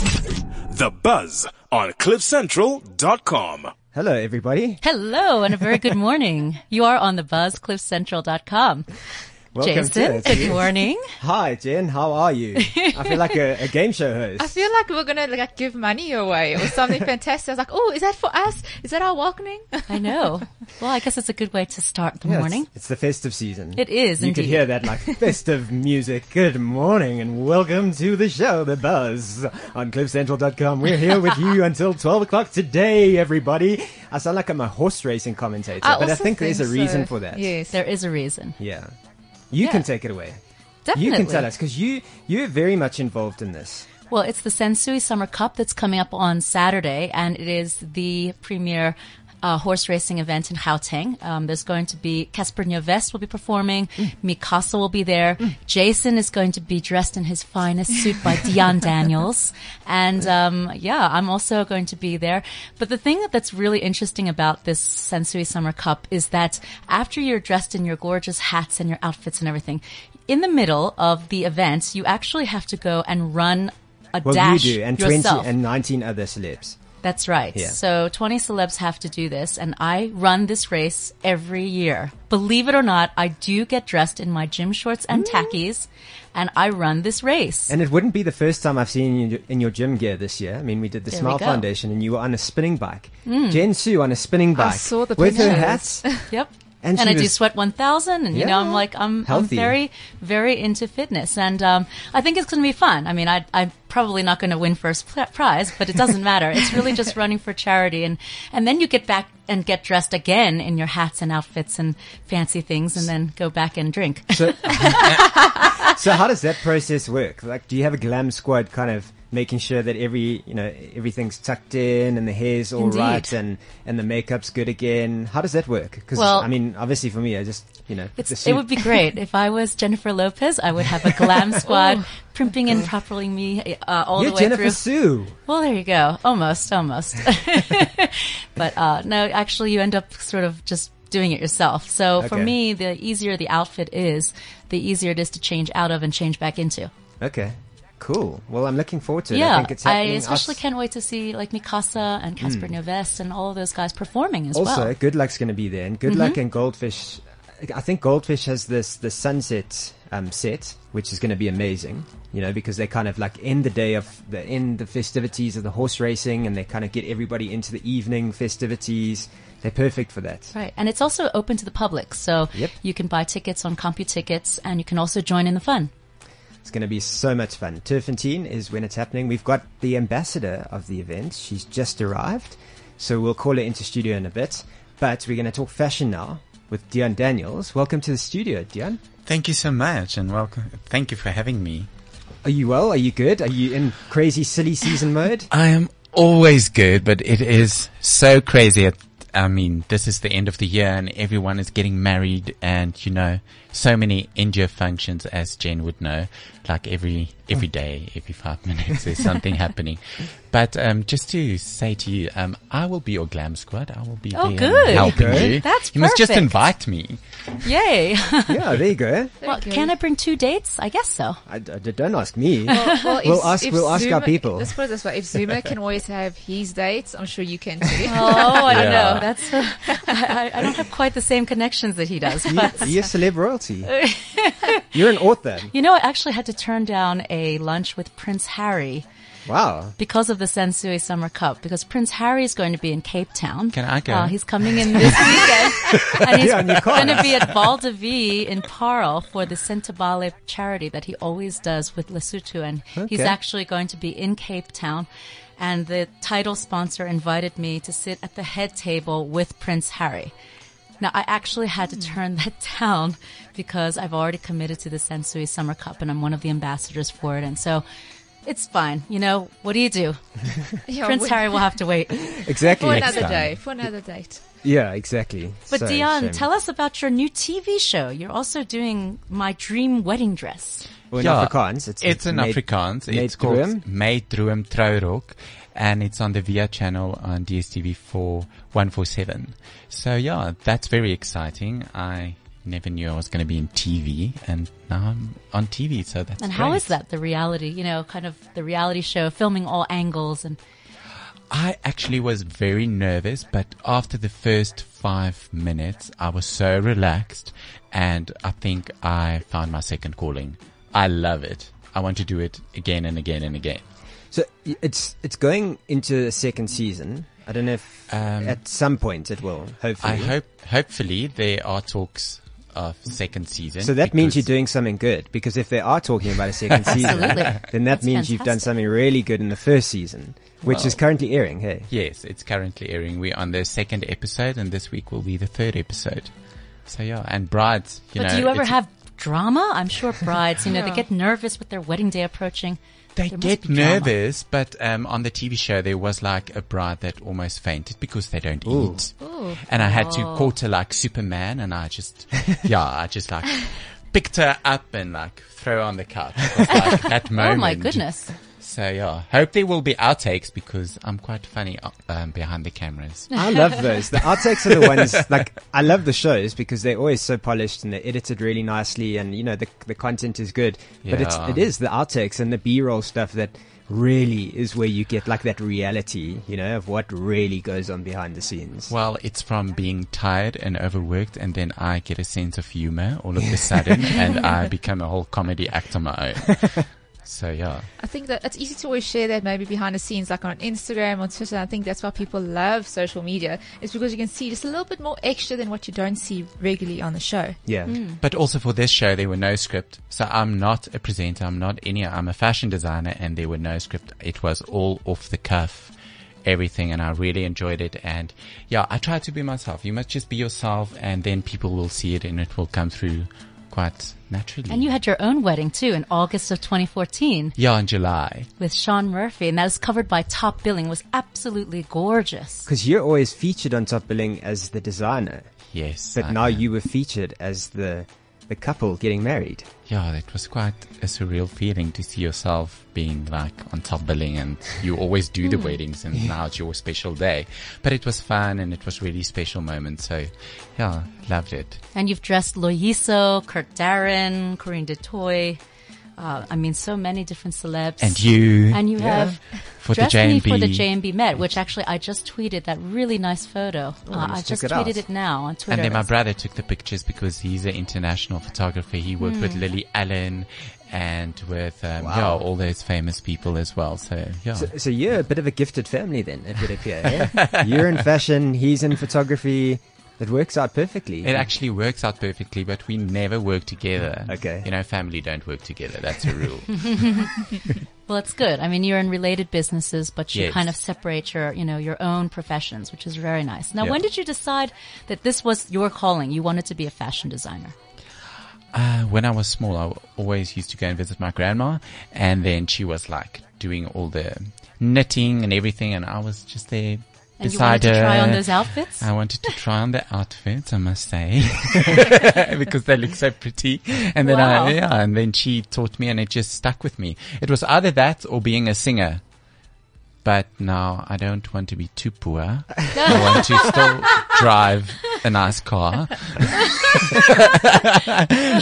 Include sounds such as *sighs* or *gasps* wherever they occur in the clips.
The Buzz on CliffCentral.com. Hello, everybody. Hello and a very good morning. You are on the buzz, cliffcentral.com. Welcome Jason, good morning. *laughs* Hi, Jen. How are you? I feel like a, a game show host. *laughs* I feel like we're gonna like give money away or something fantastic. I was like, oh, is that for us? Is that our welcoming? I know. Well, I guess it's a good way to start the Yeah, morning. It's, it's the festive season. It is You could hear that like *laughs* festive music. Good morning and welcome to the show, The Buzz, on CliffCentral.com. We're here with you until 12 o'clock today, everybody. I sound like I'm a horse racing commentator, but I also think there's a so. reason for that. Yes, There is a reason. Yeah. You Yeah. can take it away. Definitely. You can tell us because you, you're very much involved in this. Well, it's the Sansui Summer Cup that's coming up on Saturday, and it is the premier uh, horse racing event in Gauteng. Um, there's going to be Cassper Nyovest will be performing, Mm. Mi Casa will be there, Jason is going to be dressed in his finest suit by *laughs* Diaan Daniels, and um, yeah, I'm also going to be there. But the thing that, that's really interesting about this Sansui Summer Cup is that after you're dressed in your gorgeous hats and your outfits and everything, in the middle of the event, you actually have to go and run a Well, dash you do, and yourself. 20 and 19 other celebs. That's right. Yeah. So 20 celebs have to do this and I run this race every year. Believe it or not, I do get dressed in my gym shorts and mm. tackies and I run this race. And it wouldn't be the first time I've seen you in your gym gear this year. I mean, we did the There Smile we go. Foundation and you were on a spinning bike. Mm. Jen Su on a spinning bike. I saw the With her pictures. hats. *laughs* Yep. And And, I do sweat 1000 and you know, I'm like, I'm, I'm very, very into fitness and, um, I think it's going to be fun. I mean, I, I'm probably not going to win first prize, but it doesn't *laughs* matter. It's really just running for charity and, and then you get back and get dressed again in your hats and outfits and fancy things and then go back and drink. So, *laughs* *laughs* so how does that process work? Like, do you have a glam squad kind of making sure that every, you know, everything's tucked in and the hair's all Indeed. right and, and the makeup's good again? How does that work? Because, Well- I mean, obviously for me, I just, you know, it would be great if I was Jennifer Lopez. I would have a glam *laughs* squad primping and properly me uh, all You're the way Jennifer through. Sue. Well, there you go. Almost, almost. *laughs* *laughs* but uh, no, actually, you end up sort of just doing it yourself. So for me, the easier the outfit is, the easier it is to change out of and change back into. Okay. Cool. Well, I'm looking forward to it. I Yeah, think it's I happening. especially Us- can't wait to see like Mi Casa and Cassper Nyovest and all of those guys performing as Also, well. Mm-hmm. Good Luck's going to be there, and Good Luck and Goldfish. I think Goldfish has this the sunset um, set, which is going to be amazing. You know, because they kind of like end the day of the end the festivities of the horse racing, and they kind of get everybody into the evening festivities. They're perfect for that. Right, and it's also open to the public, so Yep. you can buy tickets on CompuTickets, and you can also join in the fun. It's going to be so much fun. Turffontein is when it's happening. We've got the ambassador of the event. She's just arrived, so we'll call her into studio in a bit. But we're going to talk fashion now with Diaan Daniels. Welcome to the studio, Diaan. Thank you so much and welcome. Thank you for having me. Are you well? Are you good? Are you in crazy silly season mode? I am always good, but it is so crazy. At, I mean, this is the end of the year and everyone is getting married and, you know, so many India functions as Jen would know, like every, every day, every five *laughs* minutes there's something happening. But, um, just to say to you, um, I will be your glam squad. I will be Oh, there good. helping Good. you. That's You must just invite me. Yay! *laughs* Yeah, there you go. well, Okay. can I bring two dates? I guess so. I, I- don't ask me. Well, well, *laughs* We'll if- ask- if we'll ask our people. Let's put it this way: if Zuma can always have his dates, I'm sure you can too. Oh, I Yeah. know. That's *laughs* uh, I, I don't have quite the same connections that he does. You, But you're celeb royalty. *laughs* You're an author. you know, I actually had to turn down a lunch with Prince Harry Wow. because of the Sansui Summer Cup. Because Prince Harry is going to be in Cape Town. Can I go? Uh, he's coming in this *laughs* weekend, and he's Yeah, and you can't. going to be at Val de Vie in Paarl for the Sentebale charity that he always does with Lesotho, and he's actually going to be in Cape Town. And the title sponsor invited me to sit at the head table with Prince Harry. Now, I actually had to hmm. turn that *laughs* down because I've already committed to the Sansui Summer Cup and I'm one of the ambassadors for it. And so it's fine. You know, what do you do? *laughs* Yeah, Prince we- Harry will have to wait. *laughs* Exactly. for another time. day. For another date. Yeah, exactly. But So Diaan, shame. tell us about your new TV show. You're also doing My Dream Wedding Dress. Well, in Yeah, Afrikaans, it's, It's in Afrikaans. made It's called droom. Made Droom Trouwrok. And it's on the VIA channel on DSTV 4 147. So yeah, that's very exciting. I never knew I was going to be in TV, and now I'm on TV. So that's And how great. is that, the reality, you know, kind of the reality show, filming all angles and I actually was very nervous, but after the first five minutes, I was so relaxed, and I think I found my second calling. I love it. I want to do it again and again and again. So it's it's going into a second season. I don't know if Um, at some point it will. Hopefully, I hope, hopefully, there are talks of second season. So that means you're doing something good because if they are talking about a second *laughs* season, then that That's means you've done something really good in the first season, which is currently airing. Hey, Yes, it's currently airing. We're on the second episode, and this week will be the third episode. So yeah, and brides. You But know, do you ever have drama? I'm sure brides, you know, they get nervous with their wedding day approaching. They There get be drama. nervous, but um, on the TV show there was like a bride that almost fainted because they don't Ooh. eat, Ooh. and I had to Oh. caught her like Superman, and I just, yeah, I just like *laughs* picked her up and like throw her on the couch. Like that moment. *laughs* Oh my goodness. So yeah, hope there will be outtakes because I'm quite funny uh, um, behind the cameras. I love those. The outtakes are the ones *laughs* like I love the shows because they're always so polished and they're edited really nicely, and you know the the content is good. But it's Yeah. it is the outtakes and the B roll stuff that really is where you get like that reality, you know, of what really goes on behind the scenes. Well, it's from being tired and overworked, and then I get a sense of humor all of a sudden, and I *laughs* become a whole comedy act on my own. So yeah, I think that it's easy to always share that maybe behind the scenes, like on Instagram, on Twitter. I think that's why people love social media. It's because you can see just a little bit more extra than what you don't see regularly on the show. yeah. Mm. but also for this show there were no script, so I'm not a presenter, I'm not any, I'm a fashion designer, and there were no script. It was all off the cuff. Everything and I really enjoyed it and yeah, I try to be myself. You must just be yourself and then people will see it and it will come through quite naturally. And you had your own wedding too in August of 2014 yeah, in July. with Sean Murphy, and that was covered by Top Billing. It was absolutely gorgeous. Because you're always featured on Top Billing as the designer, Yes. but I now am. you were featured as the the couple getting married. Yeah, it was quite a surreal feeling to see yourself being like on top billing and you always do the hmm. weddings and now it's your special day. But it was fun and it was really special moment. So yeah, loved it. And you've dressed Loyiso, Kurt Darren, Corinne DeToy. Uh, I mean, so many different celebs. And you And you Yeah. have for the dressed me for the J&B. J&B Met, which actually I just tweeted that really nice photo. uh, I just it tweeted out. it now on Twitter. And then my brother took the pictures because he's an international photographer. He worked with Lily Allen and with um, yeah, all those famous people as well. So yeah. So, so you're a bit of a gifted family then, it would appear. eh? *laughs* you're in fashion, he's in photography. It works out perfectly. It actually works out perfectly, but we never work together. Okay. You know, family don't work together. That's a rule. *laughs* Well, it's good. I mean, you're in related businesses, but you Yes. kind of separate your, you know, your own professions, which is very nice. Now, Yeah. when did you decide that this was your calling? You wanted to be a fashion designer. Uh, when I was small, I always used to go and visit my grandma, and then she was like doing all the knitting and everything, and I was just there And you beside wanted to try on those outfits? I wanted to try on the outfits, I must say, *laughs* because they look so pretty. And then Wow. I, yeah, and then she taught me, and it just stuck with me. It was either that or being a singer. But now I don't want to be too poor. I want to still *laughs* drive a nice car. *laughs*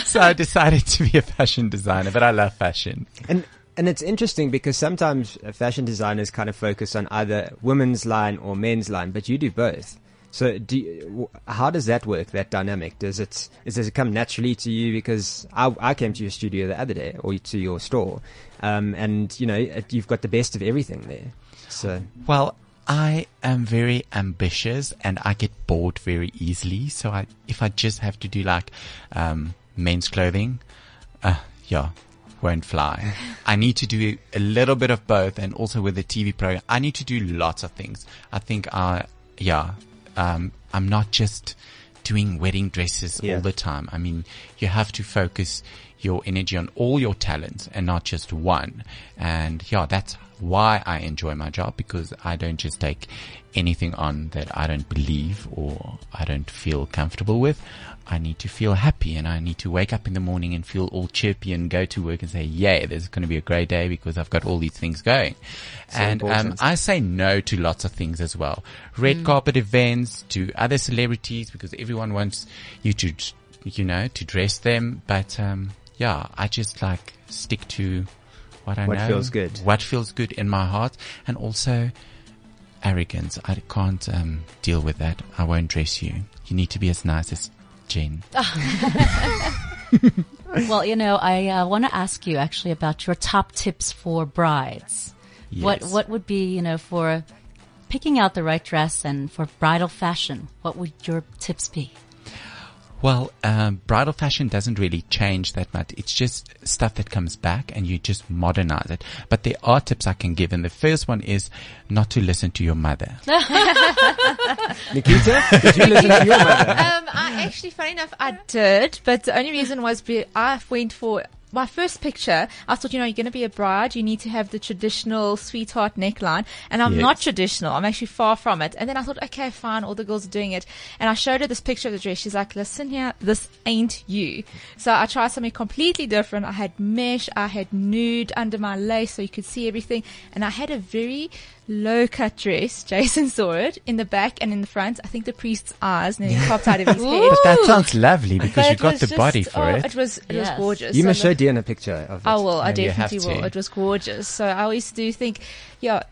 so I decided to be a fashion designer, but I love fashion. And and it's interesting because sometimes fashion designers kind of focus on either women's line or men's line, but you do both. So do you, how does that work? That dynamic does it is it come naturally to you? Because I, I came to your studio the other day or to your store, um, and you know you've got the best of everything there. So Well, I am very ambitious and I get bored very easily. So I, if I just have to do like, um, men's clothing, uh, yeah, won't fly. I need to do a little bit of both and also with the TV program, I need to do lots of things. I think I, yeah, um, I'm not just doing wedding dresses Yeah. all the time. I mean, you have to focus your energy on all your talents and not just one. And yeah, that's why I enjoy my job because I don't just take anything on that I don't believe or I don't feel comfortable with. I need to feel happy and I need to wake up in the morning and feel all chirpy and go to work and say, yay, this is going to be a great day because I've got all these things going. and um. I say no to lots of things as well. Red carpet events, to other celebrities because everyone wants you to you know, to dress them. But, um, yeah, I just like stick to what I What know. feels good. What feels good in my heart. And also arrogance. I can't, um, deal with that. I won't dress you. You need to be as nice as Jen. *laughs* Well, you know, I uh, want to ask you actually about your top tips for brides. What what would be, you know, for picking out the right dress and for bridal fashion? What would your tips be? Well, um, bridal fashion doesn't really change that much. It's just stuff that comes back and you just modernize it. But there are tips I can give. And the first one is not to listen to your mother. *laughs* Nikita, did you listen to your mother? Um, I actually, funny enough, I did, but the only reason was be- I went for my first picture. I thought, you know, you're going to be a bride. You need to have the traditional sweetheart neckline, and I'm Yes. not traditional. I'm actually far from it. And then I thought, okay, fine, all the girls are doing it, and I showed her this picture of the dress. She's like, listen here, this ain't you. So I tried something completely different. I had mesh, I had nude under my lace, so you could see everything, and I had a very low cut dress. Jason saw it in the back and in the front. I think the priest's eyes nearly *laughs* popped out of his head. But that sounds lovely because But you it got the just- body for oh, it. It was it Yes. was gorgeous. You So must show Diaan a picture of it. I will. I No, you have definitely will. to. It was gorgeous. So I always do think, yeah,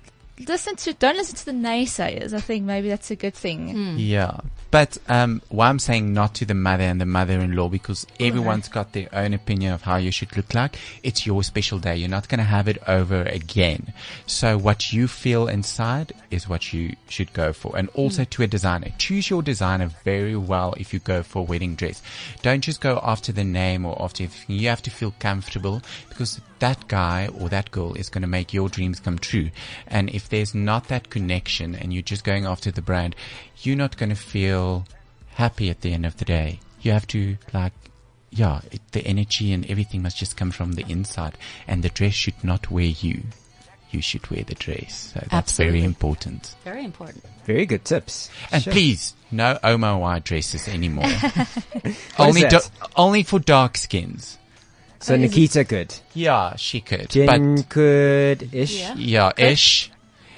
listen to don't listen to the naysayers. I think maybe that's a good thing. Yeah. But um, why I'm saying not to the mother and the mother-in-law because everyone's got their own opinion of how you should look like. It's your special day. You're not going to have it over again. So what you feel inside is what you should go for. And also to a designer. Choose your designer very well if you go for a wedding dress. Don't just go after the name or after everything. You have to feel comfortable because that guy or that girl is going to make your dreams come true. And if there's not that connection and you're just going after the brand, you're not going to feel happy at the end of the day. You have to like, yeah, it, the energy and everything must just come from the inside and the dress should not wear you. You should wear the dress. So that's Absolutely. very important. Very important. Very good tips. And Sure. please, no Oma white dresses anymore. *laughs* Only, is da- that? only for dark skins. So Nikita could. Yeah, she could. Jen but could ish. Yeah. yeah, ish.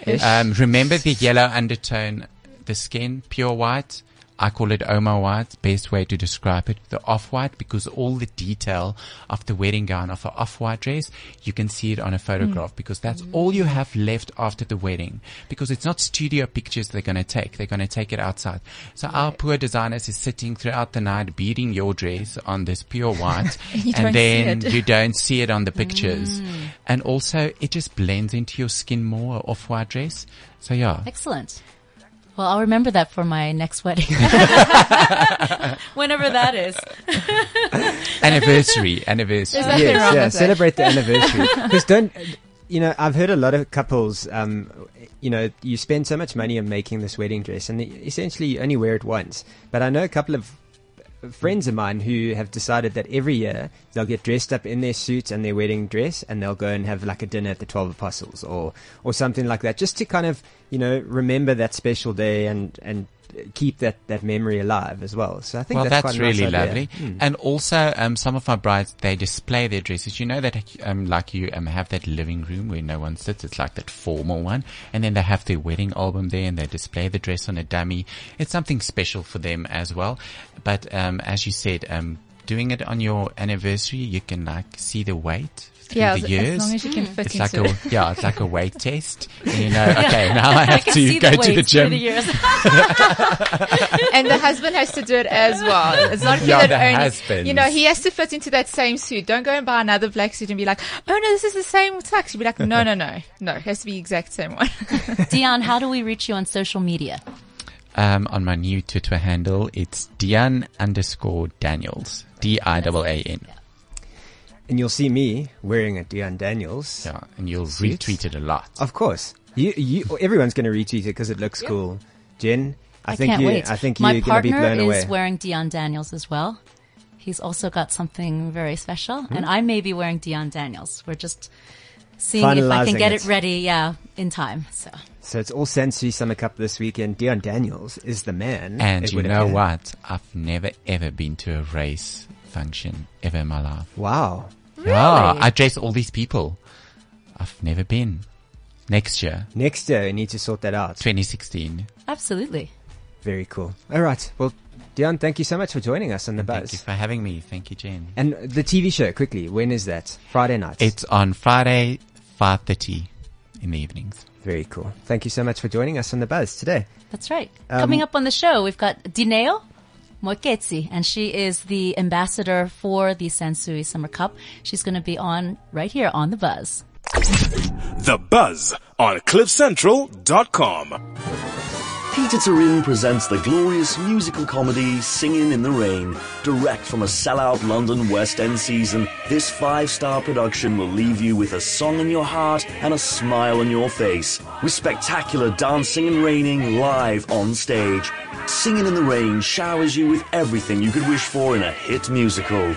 Ish. Um, remember the yellow undertone, the skin, pure white. I call it Oma white. Best way to describe it, the off white, because all the detail of the wedding gown of an off white dress, you can see it on a photograph because that's all you have left after the wedding. Because it's not studio pictures they're going to take. They're going to take it outside. So our poor designers is sitting throughout the night beating your dress on this pure white, *laughs* and then you don't see it on the pictures. And also, it just blends into your skin more, off white dress. So yeah. Excellent. Well, I'll remember that for my next wedding. *laughs* Whenever that is. *laughs* anniversary, anniversary. There's nothing Yes, yeah, celebrate the anniversary. *laughs* Because don't, you know, I've heard a lot of couples, um, you know, you spend so much money on making this wedding dress and essentially you only wear it once. But I know a couple of friends of mine who have decided that every year they'll get dressed up in their suits and their wedding dress and they'll go and have like a dinner at the 12 apostles or, or something like that just to kind of, you know, remember that special day and, and keep that, that memory alive as well. So I think well, that's, that's, quite a nice really lovely. Hmm. And also, um, some of my brides, they display their dresses. You know that, um, like you, um, have that living room where no one sits. It's like that formal one. And then they have their wedding album there and they display the dress on a dummy. It's something special for them as well. But, um, as you said, um, doing it on your anniversary, you can like see the weight through Yeah, the as, years. as long as you can fit it's into like it. yeah, it's like a weight test. And you *laughs* know, okay, now I have can to see go the to the weights through gym. The years. *laughs* and the husband has to do it as well. It's not Yeah, that the only, husbands. you know, he has to fit into that same suit. Don't go and buy another black suit and be like, oh no, this is the same tux. You'll be like, no, no, no, no, it has to be the exact same one. *laughs* Diaan, how do we reach you on social media? Um, on my new Twitter handle, it's Diaan underscore Daniels. D-I-A-A-N. And you'll see me wearing a Diaan Daniels. Yeah, and you'll Suits? retweet it a lot. Of course. You, you, everyone's going to retweet it because it looks cool. Jen, I, I, think can't you, wait. I think My you're going to be partner is away. wearing Diaan Daniels as well. He's also got something very special, Hmm? and I may be wearing Diaan Daniels. We're just seeing if I can get it. it ready, yeah, in time. So So it's all Sansui Summer Cup this weekend. Diaan Daniels is the man. And you know appear. what? I've never ever been to a race function ever in my life. Wow. Yeah, I dress all these people. I've never been. Next year, Next year, I need to sort that out. 2016. absolutely. Very cool. All right. Well, Diaan, thank you so much for joining us on the Buzz. Thank you for having me. Thank you, Jen. And the TV show, quickly, when is that? Friday night. It's on Friday, 5.30 in the evenings. Very cool. Thank you so much for joining us on the Buzz today. That's right. Um, Coming up on the show, we've got Dineo Moeketsi, and she is the ambassador for the Sansui Summer Cup. She's going to be on right here on the Buzz. The Buzz on CliffCentral.com. Pieter Toerien presents the glorious musical comedy Singing in the Rain. Direct from a sellout London West End season, this five-star production will leave you with a song in your heart and a smile on your face. With spectacular dancing and raining live on stage. Singing in the Rain showers you with everything you could wish for in a hit musical.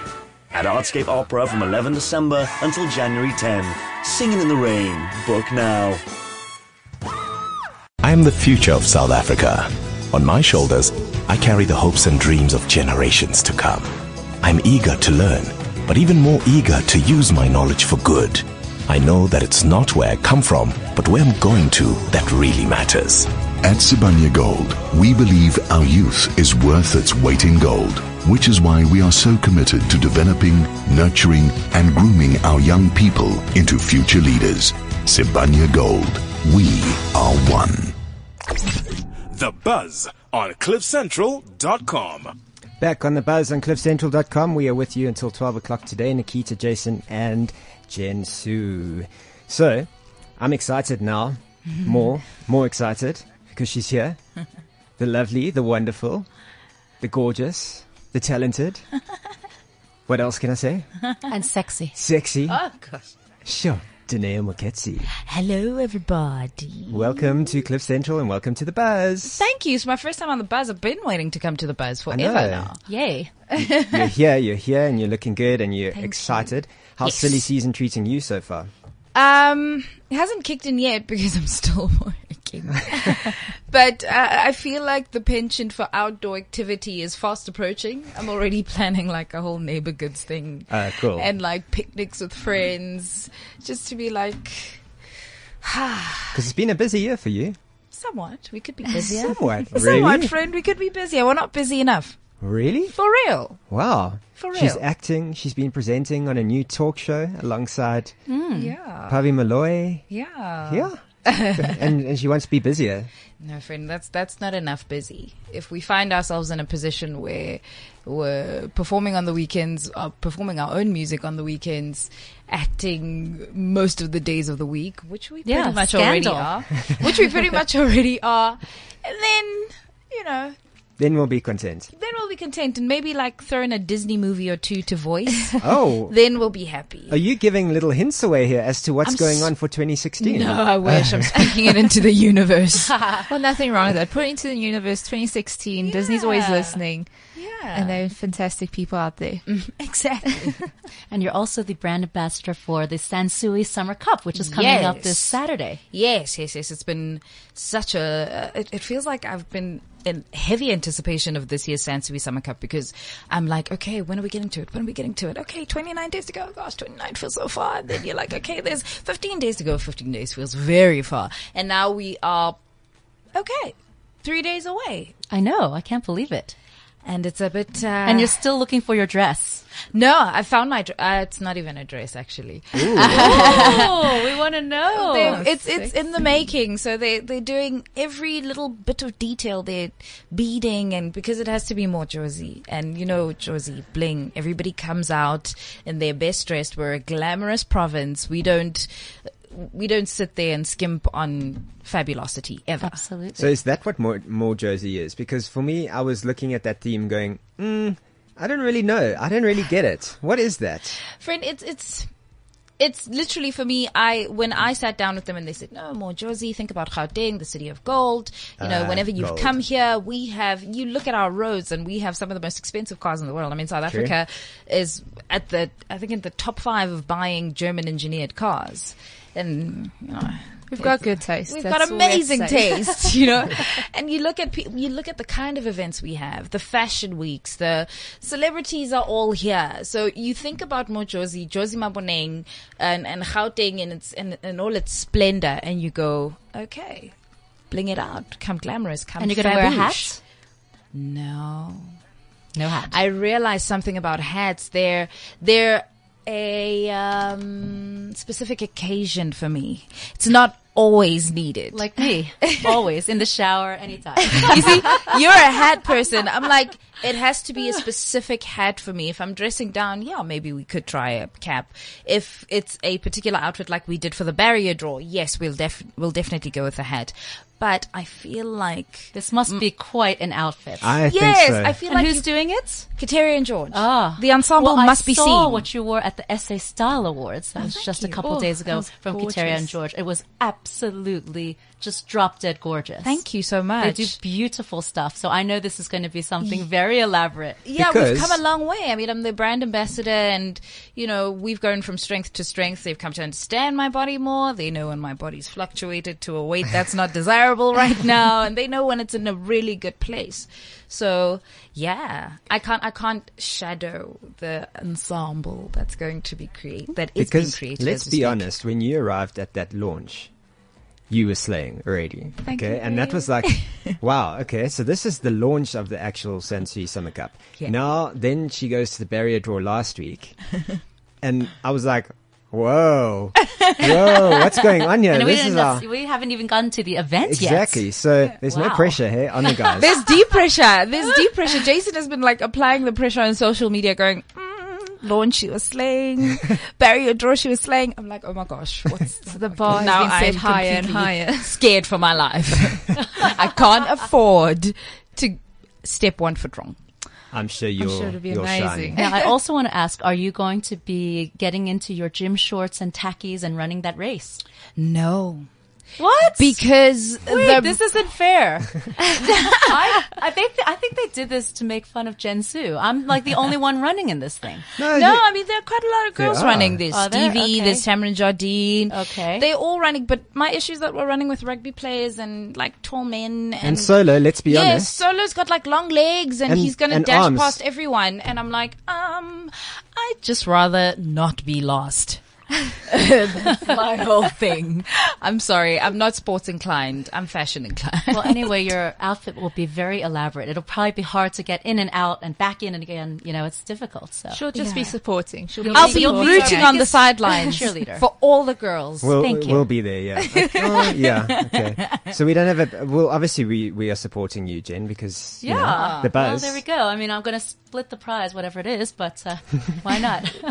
At Artscape Opera from 11 December until January 10. Singing in the Rain. Book now. I am the future of South Africa. On my shoulders, I carry the hopes and dreams of generations to come. I'm eager to learn, but even more eager to use my knowledge for good. I know that it's not where I come from, but where I'm going to that really matters. At Sibanye Gold, we believe our youth is worth its weight in gold, which is why we are so committed to developing, nurturing, and grooming our young people into future leaders. Sibanye Gold, we are one. The Buzz on CliffCentral.com. Back on the Buzz on CliffCentral.com. We are with you until 12 o'clock today. Nikita, Jason, and Jen Su. So, I'm excited now. *laughs* More, more excited because she's here. *laughs* The lovely, the wonderful, the gorgeous, the talented. *laughs* What else can I say? *laughs* And sexy. Sexy. Oh gosh. Sure. Dineo Moeketsi. Hello, everybody. Welcome to Cliff Central and welcome to the Buzz. Thank you. It's my first time on the buzz. I've been waiting to come to the buzz forever now. Yay. You're here, you're here, and you're looking good and you're excited. How's Yes. silly season treating you so far? Um, it hasn't kicked in yet because I'm still *laughs* but uh, I feel like the penchant for outdoor activity is fast approaching. I'm already *laughs* planning like a whole neighbor goods thing. Uh, cool. And like picnics with friends, just to be like, *sighs* Because it's been a busy year for you. somewhat, we could be *laughs* busier. Somewhat. Somewhat, Really? friend, we could be busier. We're not busy enough. Really? For real. Wow. For real. She's acting. She's been presenting on a new talk show alongside Yeah. Pabi Moloi. Yeah. Yeah. *laughs* and, and she wants to be busier. No, friend, that's that's not enough busy. If we find ourselves in a position where we're performing on the weekends, uh, performing our own music on the weekends, acting most of the days of the week, which we Yeah, pretty much scandal. already are, which we pretty much already are, and then you know, Then we'll be content. then we'll be content and maybe like throw in a Disney movie or two to voice. *laughs* Oh. *laughs* then we'll be happy. Are you giving little hints away here as to what's I'm going s- on for 2016? No, I *laughs* wish I'm speaking it into the universe. Well, nothing wrong with that. Put it into the universe 2016. Disney's always listening. Yeah, And they're fantastic people out there. exactly. And you're also the brand ambassador for the Sansui Summer Cup, which is coming up this Saturday. Yes, yes, yes. It's been such a. Uh, it, it feels like I've been in heavy anticipation of this year's Sansui Summer Cup because I'm like, okay, when are we getting to it? When are we getting to it? Okay, 29 days to go. Gosh, 29 feels so far. And then you're like, okay, there's 15 days to go. 15 days feels very far. And now we are, okay, three days away. I know. I can't believe it. And it's a bit. Uh, And you're still looking for your dress. No, I found my. dr- Uh, it's not even a dress actually. oh, *laughs* we want to know. They're- it's it's in the making. So they they're doing every little bit of detail. They're beading, and because it has to be more Jozi, and you know Jozi bling. Everybody comes out in their best dressed. We're a glamorous province. We don't we don't sit there and skimp on fabulosity ever. Absolutely. So is that what more, more Jersey is? Because for me, I was looking at that theme going, mm, I don't really know. I don't really get it. What is that? friend, it's it's it's literally for me. I when I sat down with them and they said, "No more Jozi. Think about Gauteng, the city of gold. You know, Ah, whenever you've gold. come here, we have. You look at our roads, and we have some of the most expensive cars in the world. I mean, South True. Africa is at the I think in the top five of buying German engineered cars, and you know. We've got good taste. We've That's got all we have to amazing taste, *laughs* you know. and you look at pe- you look at the kind of events we have, the fashion weeks, the celebrities are all here. So you think about Mojosi, Jozi Maboneng, and and Gauteng in its in, in all its splendor, and you go, okay, bling it out, come glamorous, come. and you're to wear a hat? No, No hat. I realized something about hats. They're they're a um, specific occasion for me. It's not always needed. Like me, *laughs* always in the shower, anytime. *laughs* you see, you're a hat person. I'm like, it has to be a specific hat for me. If I'm dressing down, yeah, maybe we could try a cap. If it's a particular outfit like we did for the barrier draw, yes, we'll def- we'll definitely go with a hat. But I feel like This must be quite an outfit. I yes, think so. I feel and like who's you, doing it? Quiteria and George. Ah, the ensemble well, must I be saw seen. what you wore at the SA Style Awards. That was just a couple Oh, days ago was from Quiteria and. George. It was absolutely just drop dead gorgeous. Thank you so much. They do beautiful stuff. So I know this is going to be something very elaborate. Yeah, Because- we've come a long way. I mean, I'm the brand ambassador and, you know, we've grown from strength to strength. They've come to understand my body more. They know when my body's fluctuated to a weight that's not *laughs* desirable right now. And they know when it's in a really good place. So yeah, I can't, I can't shadow the ensemble that's going to be created, that is being because created. let's be speak. honest, when you arrived at that launch, you were slaying already. Thank okay, you, and that was like, *laughs* wow. Okay, so this is the launch of the actual Sansui Summer Cup. Yeah. Now, then she goes to the barrier draw last week, *laughs* and I was like, whoa, *laughs* whoa, what's going on here? And we, this is our we haven't even gotten to the event exactly. yet. Exactly. So there's no pressure here on the *laughs* guys. There's deep pressure. There's deep pressure. Jason has been like applying the pressure on social media going, mm, launch she was slaying, *laughs* barrier draw she was slaying. I'm like, oh my gosh, what's The bar has now been set I'm higher and higher. Scared for my life. I can't afford to step one foot wrong. I'm sure you'll sure it'll be you'll amazing. shine. Now, I *laughs* also want to ask, are you going to be getting into your gym shorts and tackies and running that race? No. What? Because Wait, the, this isn't fair. *laughs* I, I think I think they did this to make fun of Jen Su. I'm like the only one running in this thing. No, no, you- I mean there are quite a lot of girls running this. Are there? Stevie, Okay. there's Tamron Jardine. Okay. They're all running, but my issue is that we're running with rugby players and like tall men and, and solo, let's be Yes, honest. Solo's got like long legs and, And- he's gonna and dash arms. past everyone. And I'm like, um, I'd just rather not be lost. That's *laughs* my whole thing. I'm sorry. I'm not sports inclined. I'm fashion inclined. Well, anyway, your outfit will be very elaborate. It'll probably be hard to get in and out and back in and again. You know, it's difficult. So She'll just be supporting. She'll be I'll be You'll rooting on the sidelines Cheerleader. for all the girls. We'll, Thank you. we'll be there, yeah. Oh, *laughs* yeah, okay. So we don't have a, well, obviously we, we are supporting you, Jen, because, you know, yeah, the well, buzz. there we go. I mean, I'm going to split the prize, whatever it is, but uh, why not? *laughs*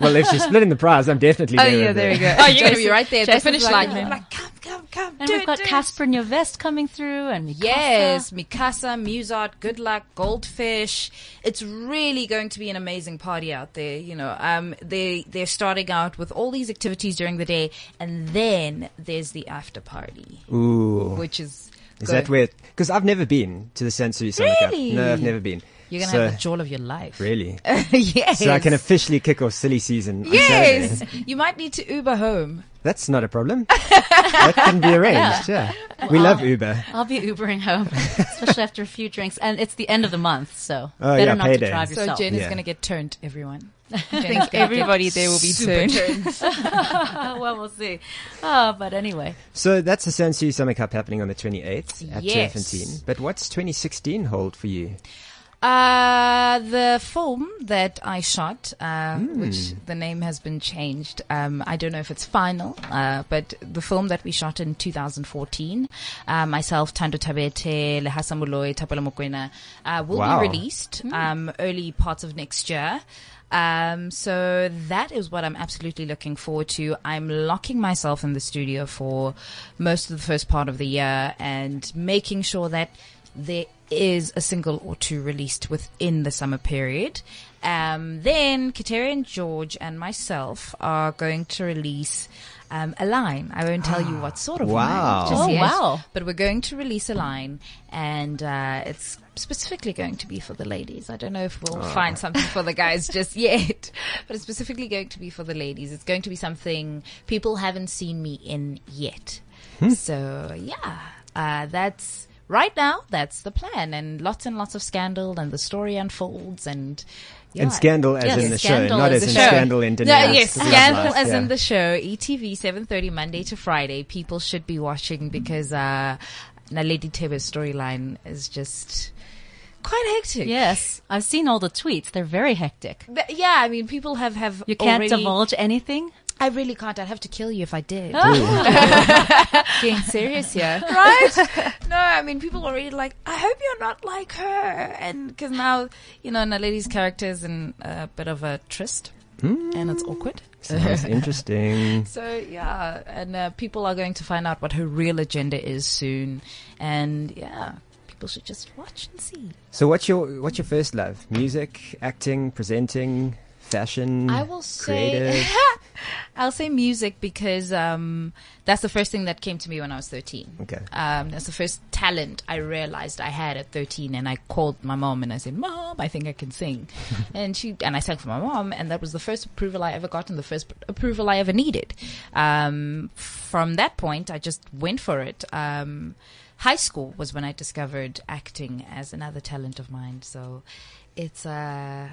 Well, if she's splitting the prize, I'm definitely Oh there. yeah, there we go. *laughs* oh, you're gonna be right there at the finish like, line. "No." I'm like, come, come, come. and do we've it, got do it." Cassper Nyovest coming through, and Mi Casa. Yes, Mi Casa, Musart, Good Luck, Goldfish. It's really going to be an amazing party out there. You know, um, they they're starting out with all these activities during the day, and then there's the after party, Ooh. which is Is good. that where, because I've never been to the Sansui Summer Cup. Really? No, I've never been. You're gonna so, have the joy of your life? Really? *laughs* yes. So I can officially kick off silly season Yes, you might need to Uber home. That's not a problem. *laughs* that can be arranged, yeah. We love Uber. I'll be Ubering home, especially after a few drinks, and it's the end of the month, so Oh, better yeah, not payday. to drive yourself. So yourself. Jen is Yeah. gonna get turned. Everyone. *laughs* I think everybody there will be turned. well, we'll see. Oh, but anyway, So that's the Sansui Summer Cup happening on the 28th at Yes. Turffontein. But what's 2016 hold for you? Uh, the film that I shot, uh, which the name has been changed. Um, I don't know if it's final, uh, but the film that we shot in 2014, uh, myself, Thando Thabethe, Lehasa Moloi, Thapelo Mokoena, uh, will Wow. be released, um, early parts of next year. Um, so that is what I'm absolutely looking forward to. I'm locking myself in the studio for most of the first part of the year and making sure that there is a single or two released within the summer period. Um, then Quiteria and George and myself are going to release um, a line. I won't tell you what sort of *gasps* Wow. line just Oh, yet, wow. but we're going to release a line, and uh, it's specifically going to be for the ladies. I don't know if we'll find something for the guys *laughs* just yet, but it's specifically going to be for the ladies. It's going to be something people haven't seen me in yet. So yeah, uh, that's right now. That's the plan, and lots and lots of scandal, and the story unfolds, and. Yeah. And Scandal as Yes, in the Scandal show, not as as in show. Scandal in No, yes, Scandal Life, as yeah. in the show. ETV 7.30 Monday to Friday. People should be watching because, uh, Naledi Tebe's storyline is just quite hectic. Yes, I've seen all the tweets. They're very hectic. But yeah, I mean, people have have You can't already- divulge anything. I really can't. I'd have to kill you if I did. *laughs* *laughs* Getting serious here. *laughs* right? No, I mean, people are already like, I hope you're not like her. And because now, you know, Naledi's character is in a bit of a tryst. And it's awkward. Sounds interesting. So, yeah. And uh, people are going to find out what her real agenda is soon. And yeah, people should just watch and see. So what's your what's your first love? Music, acting, presenting, fashion. I will say. *laughs* I'll say music because um, that's the first thing that came to me when I was 13. Okay. Um, that's the first talent I realized I had at 13, and I called my mom and I said, "Mom, I think I can sing," *laughs* and she and I sang for my mom, and that was the first approval I ever got and the first approval I ever needed. Um, from that point, I just went for it. Um, high school was when I discovered acting as another talent of mine. So it's uh,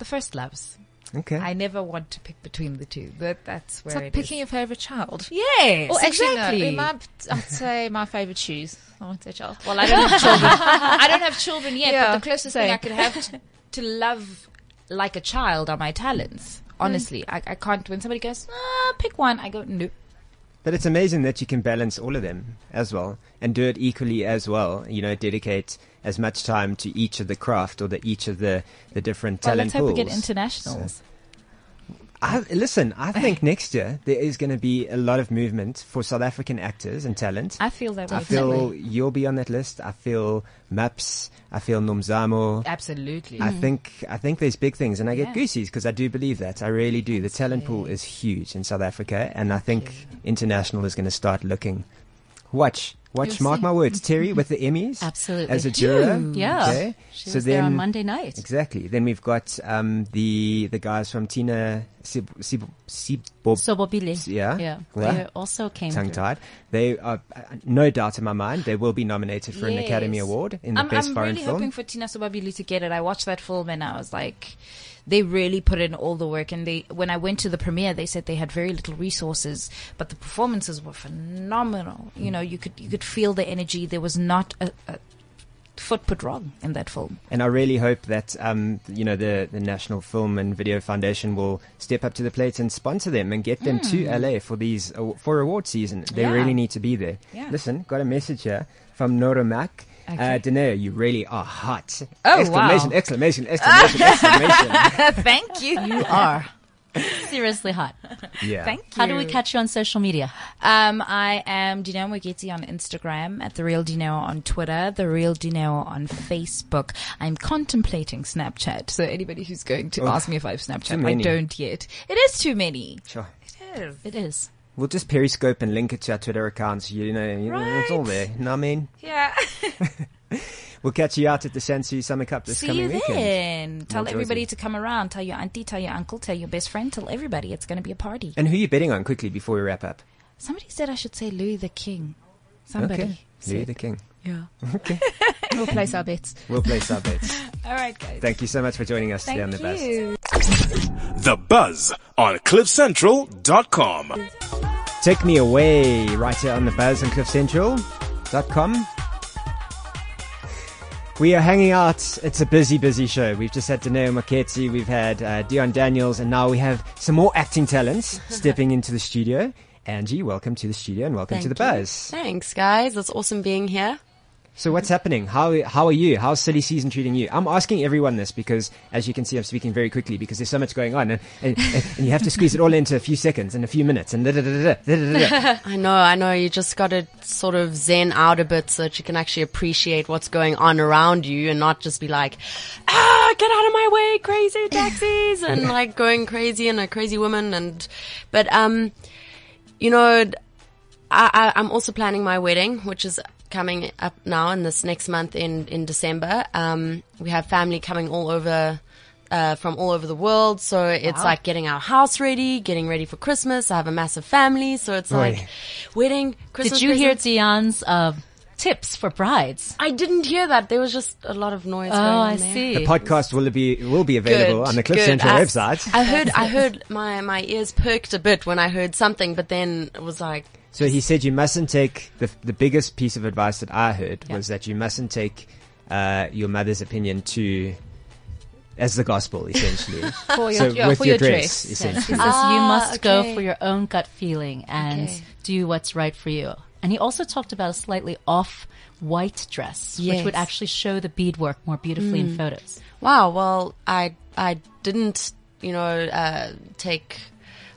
the first loves. Okay. I never want to pick between the two. That that's where It's like it picking is. your favorite child. Yes, Well, exactly. no. My, I'd say my favorite shoes. I won't say child. Well, I don't have children. I don't have children yet, Yeah, but the closest thing. I could have to, to love like a child are my talents. Honestly, I, I can't. When somebody goes, ah, pick one, I go, nope. But it's amazing that you can balance all of them as well and do it equally as well. You know, dedicate as much time to each of the craft or the each of the, the different Well, talent let's hope we pools. get internationals. I, listen, I *laughs* think next year there is going to be a lot of movement for South African actors and talent. I feel that way. I feel you'll be on that list. I feel Maps. I feel Nomzamo. absolutely. I mm-hmm. think I think there's big things, and I get Yeah. goosies because I do believe that. I really do. The talent pool is huge in South Africa, and I think international is going to start looking. Watch, watch. Mark see. my words, Terry, with the Emmys, *laughs* Absolutely. as a juror. Yeah. Okay. She so was then there on Monday night. exactly. Then we've got um, the the guys from Tina Sib Sib. Sobabili. Yeah. Yeah. Well, They also came Tongue tied. They are uh, no doubt in my mind they will be nominated for an Academy Award in the I'm, best I'm foreign really film. hoping for Thina Sobabili to get it. I watched that film and I was like, they really put in all the work. And they, when I went to the premiere, they said they had very little resources, but the performances were phenomenal. You know, you could you could feel the energy. There was not a, a foot put wrong in that film. And I really hope that um, you know the the National Film and Video Foundation will step up to the plate and sponsor them and get them to LA for these aw- for award season. They. Yeah. really need to be there. Yeah. Listen, got a message here from Nora Mack. Uh, Dineo, you really are hot! Oh, exclamation! wow. Exclamation! Exclamation! Exclamation! *laughs* *laughs* Thank you. You are seriously hot. yeah. Thank you. How do we catch you on social media? Um, I am Dineo Moeketsi on Instagram, at The Real Dineo on Twitter, The Real Dineo on Facebook. I'm contemplating Snapchat. So anybody who's going to Oh, ask me if I have Snapchat, I don't yet. It is too many. Sure. It is. It is. We'll just Periscope and link it to our Twitter accounts. You know, you know it's all there. You know what I mean? Yeah. *laughs* *laughs* We'll catch you out at the Sansui Summer Cup this See coming you weekend. then. Tell Jozi. everybody to come around. Tell your auntie, tell your uncle, tell your best friend, tell everybody. It's going to be a party. And who are you betting on quickly before we wrap up? Somebody said I should say Louis the King. Somebody. Okay. Louis the King. Yeah. Okay. *laughs* we'll place our bets. We'll place our bets. *laughs* All right, guys. Thank you so much for joining us today on the bus. you. The Buzz on CliffCentral.com. Take me away right here on the buzz on cliffcentral.com. We are hanging out. It's a busy, busy show. We've just had Dineo Moeketsi, we've had uh, Dion Daniels, and now we have some more acting talents *laughs* stepping into the studio. Anji, welcome to the studio and welcome to the you. buzz. Thanks, guys. It's awesome being here. So what's happening? How how are you? How's silly season treating you? I'm asking everyone this because, as you can see, I'm speaking very quickly because there's so much going on, and, and, and you have to squeeze it all into a few seconds and a few minutes and da da da da da da da. da. *laughs* I know, I know. You just got to sort of zen out a bit so that you can actually appreciate what's going on around you and not just be like, ah, get out of my way, crazy taxis, and *laughs* like going crazy and a crazy woman. And, but, um, you know, I, I, I'm also planning my wedding, which is coming up now in this next month in, in December. Um, we have family coming all over, uh, from all over the world. So it's like getting our house ready, getting ready for Christmas. I have a massive family. So it's Oi. like wedding, Christmas. Did you hear presents. Diaan's uh, tips for brides? I didn't hear that. There was just a lot of noise Oh, going on I there. see. The podcast will be will be available Good, on the Cliff good. Central I- website. I heard, I heard my, my ears perked a bit when I heard something, but then it was like, So he said you mustn't take the the biggest piece of advice that I heard was that you mustn't take uh, your mother's opinion to as the gospel, essentially. *laughs* For your, so yeah, with for your, your dress, dress. Yes, essentially. he says you Ah, must go for your own gut feeling and Okay. do what's right for you. And he also talked about a slightly off white dress, which would actually show the beadwork more beautifully in photos. Wow. Well, I I didn't, you know, uh, take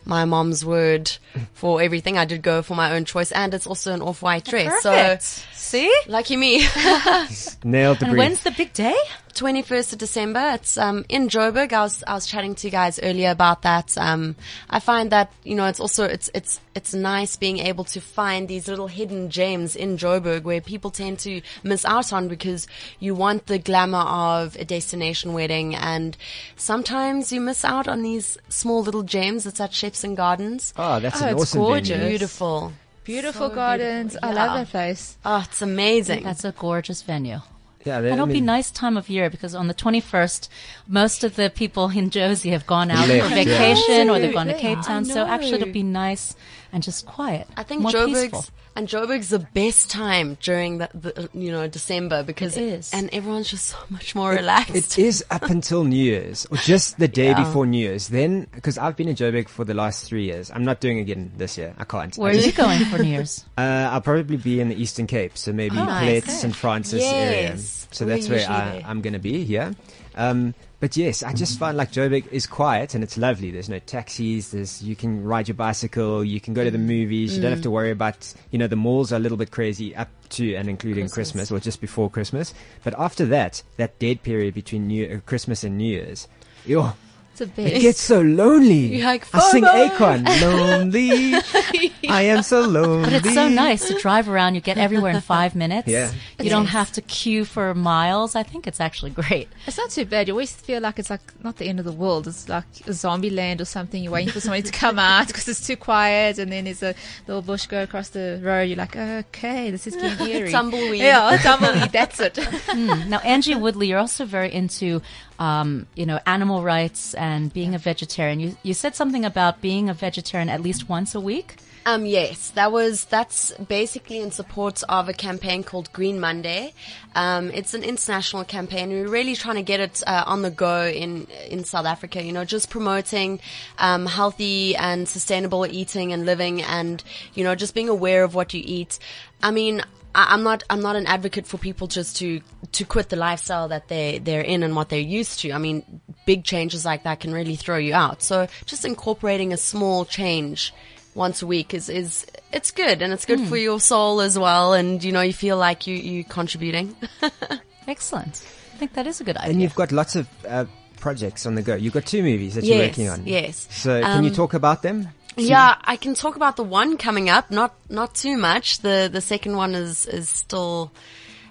my mom's word for everything. I did go for my own choice, and it's also an off-white oh, dress. So See? lucky me. *laughs* Nailed the And when's the big day? 21st of December. It's um, in Joburg. I was I was chatting to you guys earlier about that. Um, I find that you know it's also it's it's it's nice being able to find these little hidden gems in Joburg where people tend to miss out on because you want the glamour of a destination wedding and sometimes you miss out on these small little gems. It's at Chefs and Gardens. oh, that's Oh, an it's awesome gorgeous. venue. Beautiful. Beautiful So gardens. beautiful. I Yeah. love that place. Oh, it's amazing. That's a gorgeous venue. Yeah, And it'll be nice time of year because on the 21st, most of the people in Jozi have gone out Left, for yeah. vacation or they've gone to Cape Town. So actually it'll be nice and just quiet. I think more Joburg's peaceful. and Joburg's the best time during the, the you know December because It is. and everyone's just so much more relaxed. It is up until New Year's, or just the day Yeah. before New Year's. Then, because I've been in Joburg for the last three years, I'm not doing it again this year. I can't. Where I are you going for New Year's? *laughs* Uh, I'll probably be in the Eastern Cape, so maybe Oh, nice. St. Francis area. So that's where I, I'm going to be here. Um, but yes, I just find like Joburg is quiet and it's lovely. There's no taxis. There's you can ride your bicycle. You can go to the movies. You don't have Mm. to worry about you know the malls are a little bit crazy up to and including Christmas, or just before Christmas. But after that, that dead period between New uh, Christmas and New Year's, yo, It's a it gets so lonely. You're like, I sing FOMO. Akon, lonely. *laughs* I am so lonely. But it's so nice to drive around. You get everywhere in five minutes. Yeah. You don't Yes. have to queue for miles. I think it's actually great. It's not too bad. You always feel like it's like not the end of the world. It's like a zombie land or something. You're waiting for somebody to come out because it's too quiet, and then there's a little bush go across the road. You're like, okay, this is getting *laughs* eerie. Tumbleweed. Yeah, tumbleweed. That's it. Hmm. Now, Anji Woodley, you're also very into, um, you know, animal rights and being a vegetarian. You you said something about being a vegetarian at least once a week. Um, yes, that was that's basically in support of a campaign called Green Monday. Um, it's an international campaign. We're really trying to get it uh, on the go in in South Africa. You know, just promoting um, healthy and sustainable eating and living, and you know, just being aware of what you eat. I mean. I- I'm not. I'm not an advocate for people just to to quit the lifestyle that they they're in and what they're used to. I mean, big changes like that can really throw you out. So just incorporating a small change once a week is, is it's good and it's good for your soul as well and you know you feel like you you contributing *laughs* Excellent. I think that is a good idea. And you've got lots of uh, projects on the go. You've got two movies that you're working on. yes. So can you Um, talk about them? Yeah i can talk about the one coming up not not too much the the second one is is still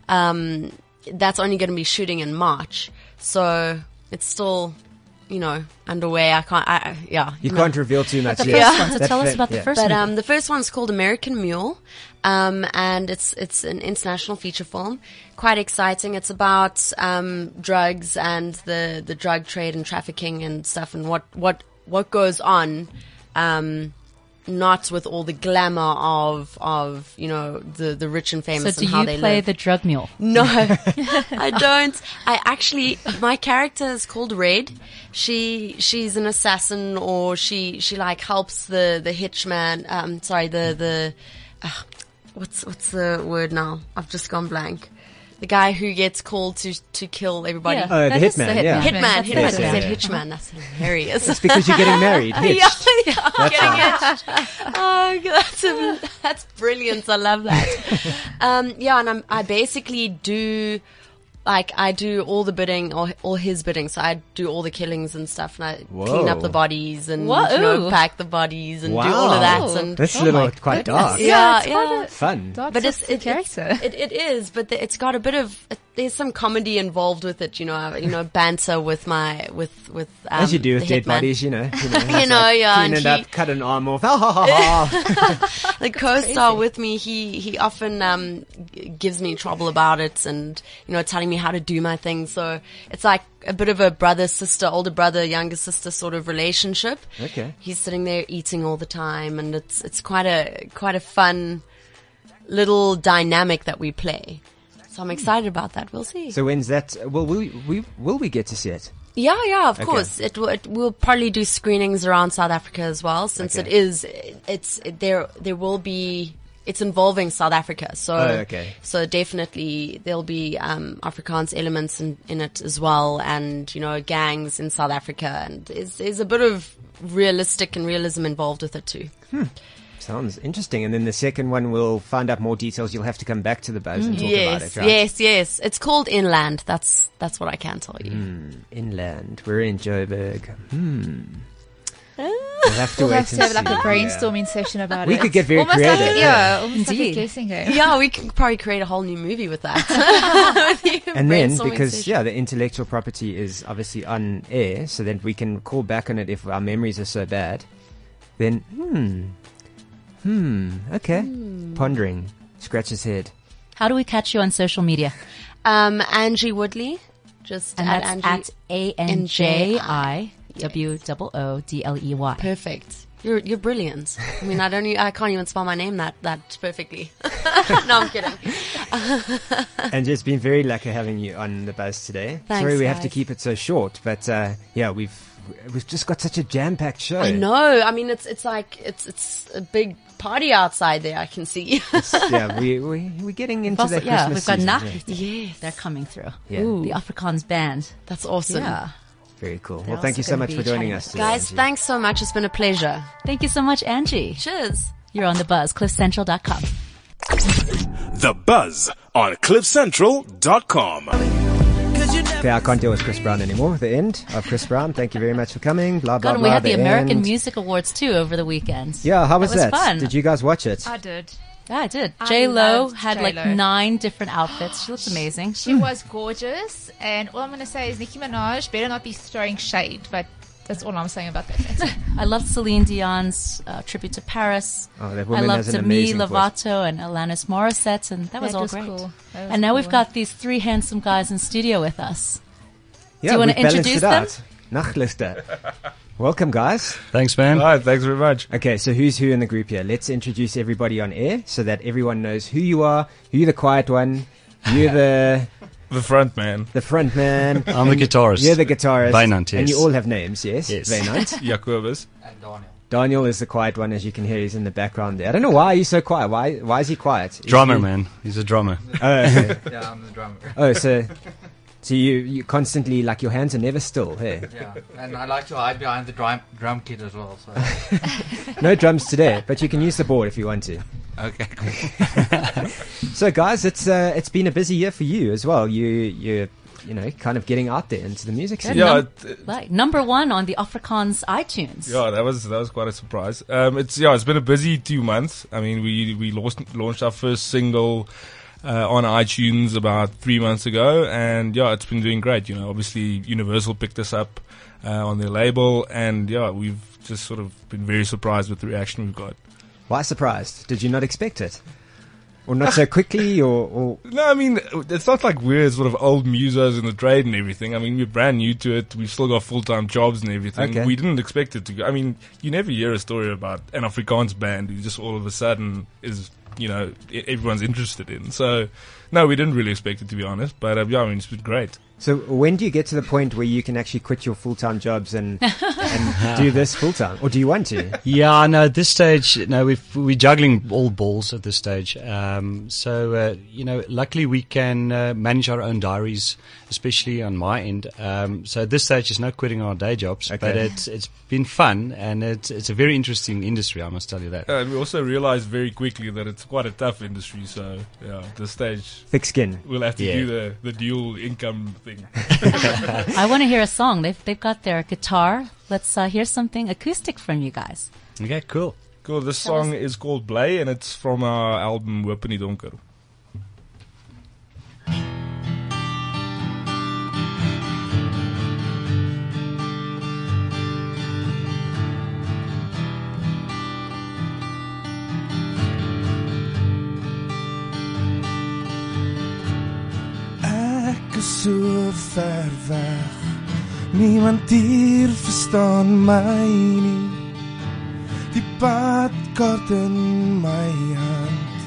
um that's only going to be shooting in march so it's still you know underway i can't i I- yeah You know. can't reveal too much the yet. first one. So That tell us fa- about the yeah. first But movie. um, the first one's called American Mule, um, and it's it's an international feature film. Quite exciting. It's about um, drugs and the the drug trade and trafficking and stuff, and what what what goes on. Um, not with all the glamour of of you know the the rich and famous. so do and how you they play live. the drug mule? No, *laughs* I don't. I actually, my character is called Red. She, she's an assassin or she, she like helps the, the hitchman, um, sorry, the, the, uh, what's, what's the word now? I've just gone blank. The guy who gets called to, to kill everybody. Yeah, Oh, the that is hitman, yeah. Hitman, That's hitman. the I Yes, yeah, said hitchman. That's hilarious. It's because you're getting married. Hitched. *laughs* Yeah, yeah, I'm getting hitched. Oh, that's a, that's brilliant. I love that. *laughs* um, yeah, and I'm, I basically do like I do all the bidding or all his bidding. So I do all the killings and stuff, and I clean up the bodies and Whoa. you know, pack the bodies and do all of that. And That's a Oh little quite goodness. dark. yeah, it's yeah. quite a Fun. dark But it's twisted it, character. It, it is, but the, it's got a bit of it, there's some comedy involved with it. You know, I- you know, banter with my with with um, As you do with dead bodies, you know. You know, *laughs* You know, like yeah, and it up, cut an arm off. *laughs* Ha ha ha ha. *laughs* the co-star with me, he he often um, gives me trouble about it, and you know, telling me how to do my thing. So it's like a bit of a brother sister, older brother, younger sister sort of relationship. Okay. He's sitting there eating all the time, and it's it's quite a quite a fun little dynamic that we play. So I'm excited about that. We'll see. So when's that? Well, will we will we get to see it? Yeah, yeah, of Okay. course. It will. It will probably do screenings around South Africa as well, since Okay. it is. It's it, there. There will be. It's involving South Africa, so Oh, okay. so definitely there'll be um, Afrikaans elements in, in it as well, and you know gangs in South Africa, and there's, there's a bit of realistic and realism involved with it too. Sounds interesting. And then the second one, we'll find out more details. You'll have to come back to the buzz and talk yes, about it. Right? yes, yes. It's called Inland. That's that's what I can tell you. Mm. Inland. We're in Joburg. Hmm. We'll have to We'll wait have to have like a brainstorming session about We it. We could get very almost Like creative, a, yeah. yeah, almost like a Indeed. guessing game. *laughs* Yeah, we could probably create a whole new movie with that. *laughs* With And then, because session. yeah, the intellectual property is obviously on air, so then we can call back on it if our memories are so bad. Then, hmm, hmm, okay, pondering, scratch his head. How do we catch you on social media? Um, Anji Woodley, just And at that's Anji. at A N J I W O O D L E Y. Perfect. You're you're brilliant. I mean, I don't. I can't even spell my name that that perfectly. *laughs* no, I'm kidding. *laughs* and it's been very lucky having you on the buzz today. Thanks, Sorry we have to keep it so short, but uh, yeah, we've we've just got such a jam-packed show. I know. I mean, it's it's like it's it's a big party outside there. I can see. *laughs* yeah, we we we're getting into Also, the yeah, Christmas we've got season. Yeah. yes, They're coming through. Yeah. The Afrikaans band. that's awesome. Yeah. Very cool. They're Well, thank you so much for joining us today. Guys, Anji. thanks so much. It's been a pleasure. Thank you so much, Anji. Cheers. You're on the buzz. CliffCentral.com. The Buzz on CliffCentral.com. Okay, I can't deal with Chris Brown anymore. The end of Chris Brown. Thank you very much for coming. Blah blah God, blah. we had the American end. Music Awards too over the weekend. Yeah, how was that? that? Was fun. Did you guys watch it? I did. Yeah, I did. I J Lo loved had like nine different outfits. She looks *gasps* amazing. She was gorgeous, and all I'm going to say is Nicki Minaj better not be throwing shade, but that's all I'm saying about that. *laughs* I loved Celine Dion's uh, tribute to Paris. Oh, that I woman loved has an Demi. Lovato and Alanis Morissette, and that was all was great. cool. Was And now we've got these three handsome guys in studio with us. Yeah, you wanna introduce it them? out. Welcome, guys. Thanks, man. All right, thanks very much. Okay, so who's who in the group here? Let's introduce everybody on air so that everyone knows who you are. You're the quiet one. You're the The front man, the front man. *laughs* I'm the um, guitarist. You're the guitarist. Wynand, And you all have names, yes? Yes. Wynand. *laughs* Jacobus. And Daniel. Daniel is the quiet one, as you can hear. He's in the background there. I don't know why he's so quiet. Why? Why is he quiet? Is Drummer, he- man. He's a drummer. Oh, okay. *laughs* Yeah, I'm the drummer. oh, so so you you constantly like your hands are never still. Hey, Yeah, and I like to hide behind the drum drum kit as well. So *laughs* no drums today, but you can use the board if you want to. okay, cool. *laughs* So, guys, it's uh, it's been a busy year for you as well. You you you know kind of getting out there into the music scene. Yeah, Yeah, num- it- like number one on the Afrikaans iTunes. Yeah, that was that was quite a surprise. Um, it's yeah, it's been a busy two months. I mean, we we launched launched our first single uh, on iTunes about three months ago, and yeah, it's been doing great. You know, obviously Universal picked us up uh, on their label, and yeah, we've just sort of been very surprised with the reaction we've got. Why surprised? Did you not expect it, or not so quickly, *laughs* or, or No, I mean, it's not like we're sort of old musos in the trade and everything. I mean, we're brand new to it. We've still got full-time jobs and everything. Okay. We didn't expect it to go. I mean, you never hear a story about an Afrikaans band who just all of a sudden is, you know, everyone's interested in. So, no, we didn't really expect it to be honest. But, uh, yeah, I mean, it's been great. So? When do you get to the point where you can actually quit your full time jobs and and *laughs* do this full time, or do you want to? Yeah, no, at this stage, no, we've, we're juggling all balls at this stage. Um, so, uh, you know, luckily we can uh, manage our own diaries, especially on my end. Um, so at this stage, there's no quitting our day jobs, but it's, it's been fun and it's, it's a very interesting industry, I must tell you that. Uh, and we also realized very quickly that it's quite a tough industry. So, yeah, at this stage, Thick skin. we'll have to Yeah. do the, the dual income thing. *laughs* I want to hear a song. They've they've got their guitar. Let's uh, hear something acoustic from you guys. Okay, cool. Cool. This Tell us- song is called Blay, and it's from our album Hoop in die Donker. So ver weg. Niemand hier verstaan my nie. Die padkaart in my hand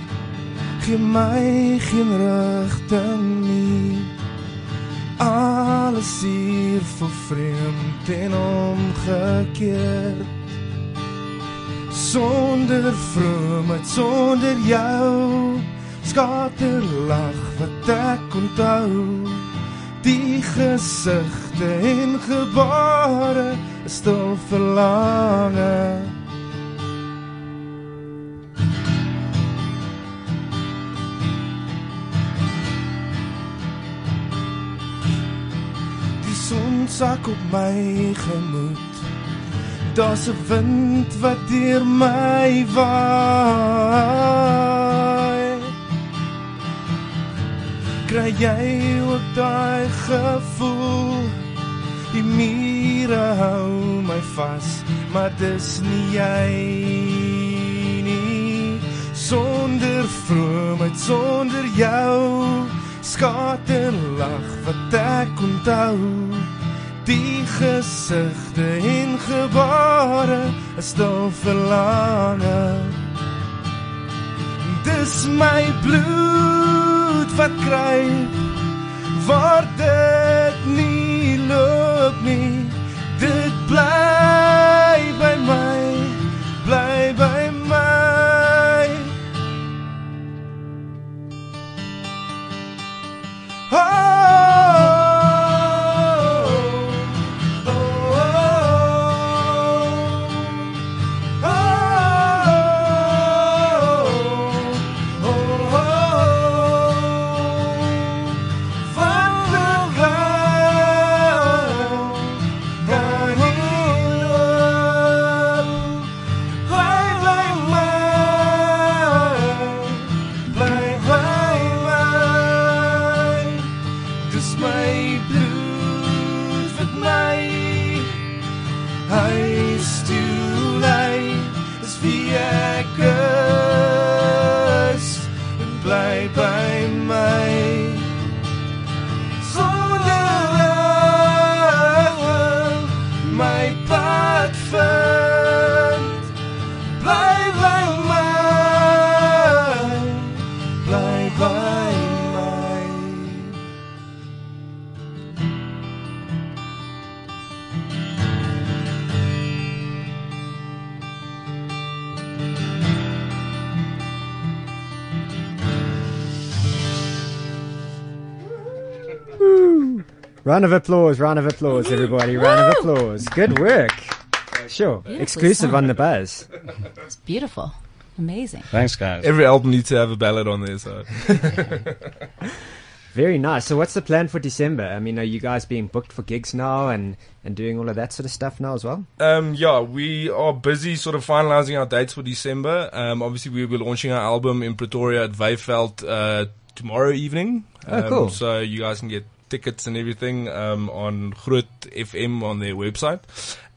gee my geen rigting nie. Alles hier vir vreemd en omgekeerd. Sonder vroomheid, sonder jou skaterlag wat ek onthou. Die gesigte en gebare stil verlange. Die son sak op my gemoed. Daar's 'n wind wat deur my waai. Kry jy ook daai gevoel? Die mure hou my vas, maar dis nie jy nie. Sonder vroomheid, sonder jou skaterlag wat ek onthou. Die gesigte en gebare is stil verlange. Dis my bloed wat kruip waar dit nie loop nie. Dit bly Round of applause, round of applause, everybody. Round of applause. Good work. Sure. Beautiful Exclusive song. on the buzz. It's beautiful. Amazing. Thanks, guys. Every album needs to have a ballad on there, so. *laughs* Very nice. So what's the plan for December? I mean, are you guys being booked for gigs now and, and doing all of that sort of stuff now as well? Um, yeah, we are busy sort of finalizing our dates for December. Um, obviously, we'll be launching our album in Pretoria at Vijveld uh, tomorrow evening. Oh, Um, cool. So you guys can get tickets and everything um, on Groot FM on their website.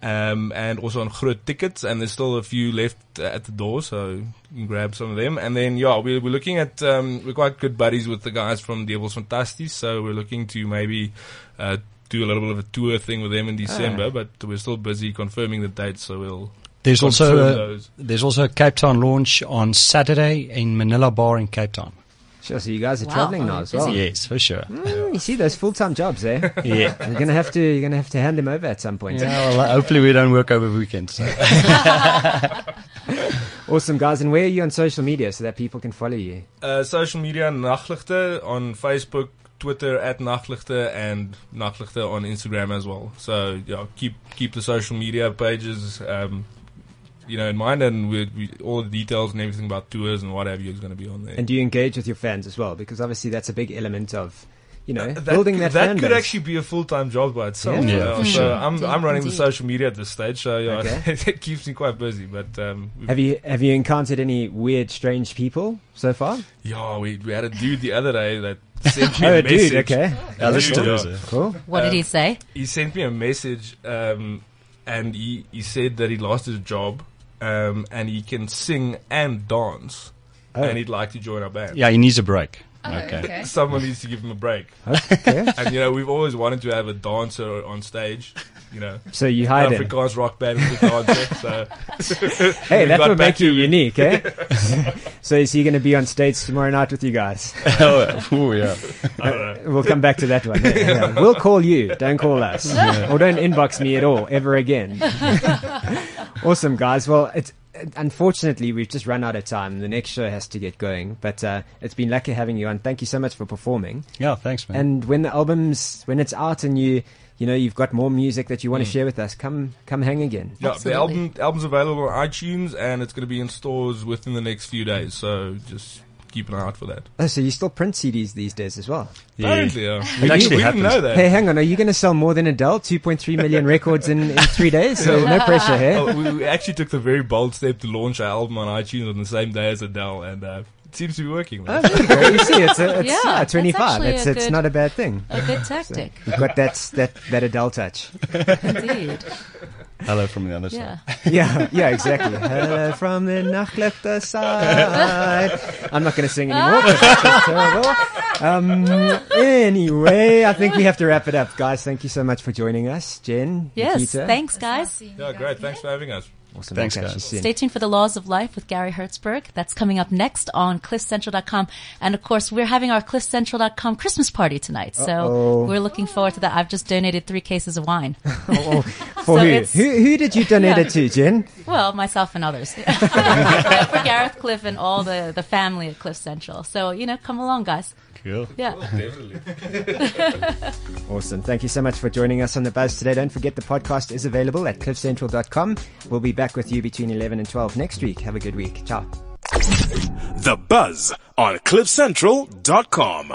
Um, and also on Groot Tickets, and there's still a few left uh, at the door, so you can grab some of them. And then, yeah, we're, we're looking at, um, we're quite good buddies with the guys from Heuwels Fantasties, so we're looking to maybe uh, do a little bit of a tour thing with them in December, Ah. but we're still busy confirming the dates, so we'll. There's also a, those. there's also a Cape Town launch on Saturday in Manila Bar in Cape Town. Sure. So you guys are Wow. traveling Oh, now as well. Yes, for sure. Mm, you see those full time jobs there. *laughs* Yeah. You're gonna have to you're gonna have to hand them over at some point. Yeah, well, hopefully we don't work over weekends. so. *laughs* awesome guys. And where are you on social media so that people can follow you? Uh, social media, Nagligte on Facebook, Twitter at Nagligte, and Nagligte on Instagram as well. So yeah, keep keep the social media pages, um, you know, in mind, and we, we all the details and everything about tours and what have you is going to be on there. And do you engage with your fans as well? Because obviously that's a big element of you know That building could, that, that fan could base. actually be a full time job by itself. Yeah. you Yeah, know. for So sure. I'm I'm running indeed. the social media at this stage, so yeah, Okay. *laughs* it keeps me quite busy. But um, we've- you have you encountered any weird, strange people so far? Yeah, we we had a dude the other day that *laughs* sent me Oh, a a dude, message. okay. Yeah, Dude, cool. yeah. Cool. What did he say? He sent me a message, um, and he he said that he lost his job, um, and he can sing and dance, Oh. and he'd like to join our band. Yeah, he needs a break. Okay. *laughs* Someone needs to give him a break. Okay. *laughs* And you know, we've always wanted to have a dancer on stage. You know. So you hired him. Afrikaans rock band with a dancer. *laughs* So Hey, we that got would make you unique, eh? so is he going to be on stage tomorrow night with you guys? oh, yeah. Uh, we'll come back to that one. Yeah, yeah. We'll call you. Don't call us. Yeah. Or don't inbox me at all, ever again. Awesome, guys. Well, it's unfortunately we've just run out of time. The next show has to get going, but uh, it's been lucky having you on. Thank you so much for performing. Yeah, thanks, man. And when the album's when it's out and you you know you've got more music that you want to Mm. share with us, come come hang again. Yeah, the album album's available on iTunes and it's going to be in stores within the next few days. So just keep an eye out for that. Oh, so you still print CDs these days as well? Apparently, yeah. Are It actually We didn't happens. know that. Hey, hang on. Are you going to sell more than Adele? 2.3 million *laughs* records in, in three days? So no pressure here. Oh, we, we actually took the very bold step to launch our album on iTunes on the same day as Adele, and uh, it seems to be working. Oh, there you see, it's, a, *laughs* it's Yeah, yeah, 25. It's, a it's good- not a bad thing. a good tactic. So you've got that, that, that Adele touch. *laughs* Indeed. Hello from the other Yeah. side. Yeah, yeah, exactly. Hello from the Nagligte side. I'm not going to sing anymore. 'cause *laughs* that's terrible. Um, anyway, I think we have to wrap it up, guys. Thank you so much for joining us, Jen. Yes, Nikita. thanks, guys. Yeah, great. Thanks for having us. Awesome. Thanks, We'll guys. Stay tuned for The Laws of Life with Gary Hertzberg. That's coming up next on cliffcentral.com. And of course, we're having our cliffcentral.com Christmas party tonight. So Uh-oh. we're looking forward to that. I've just donated three cases of wine. *laughs* Oh, for So who? who? Who did you donate Yeah. it to, Jen? Well, myself and others. *laughs* *laughs* for Gareth Cliff and all the, the family at Cliff Central. So, you know, come along, guys. Cool. Yeah. *laughs* Awesome. Thank you so much for joining us on the Buzz today. Don't forget the podcast is available at cliffcentral.com. We'll be back with you between 11 and 12 next week. Have a good week. Ciao. The Buzz on CliffCentral.com.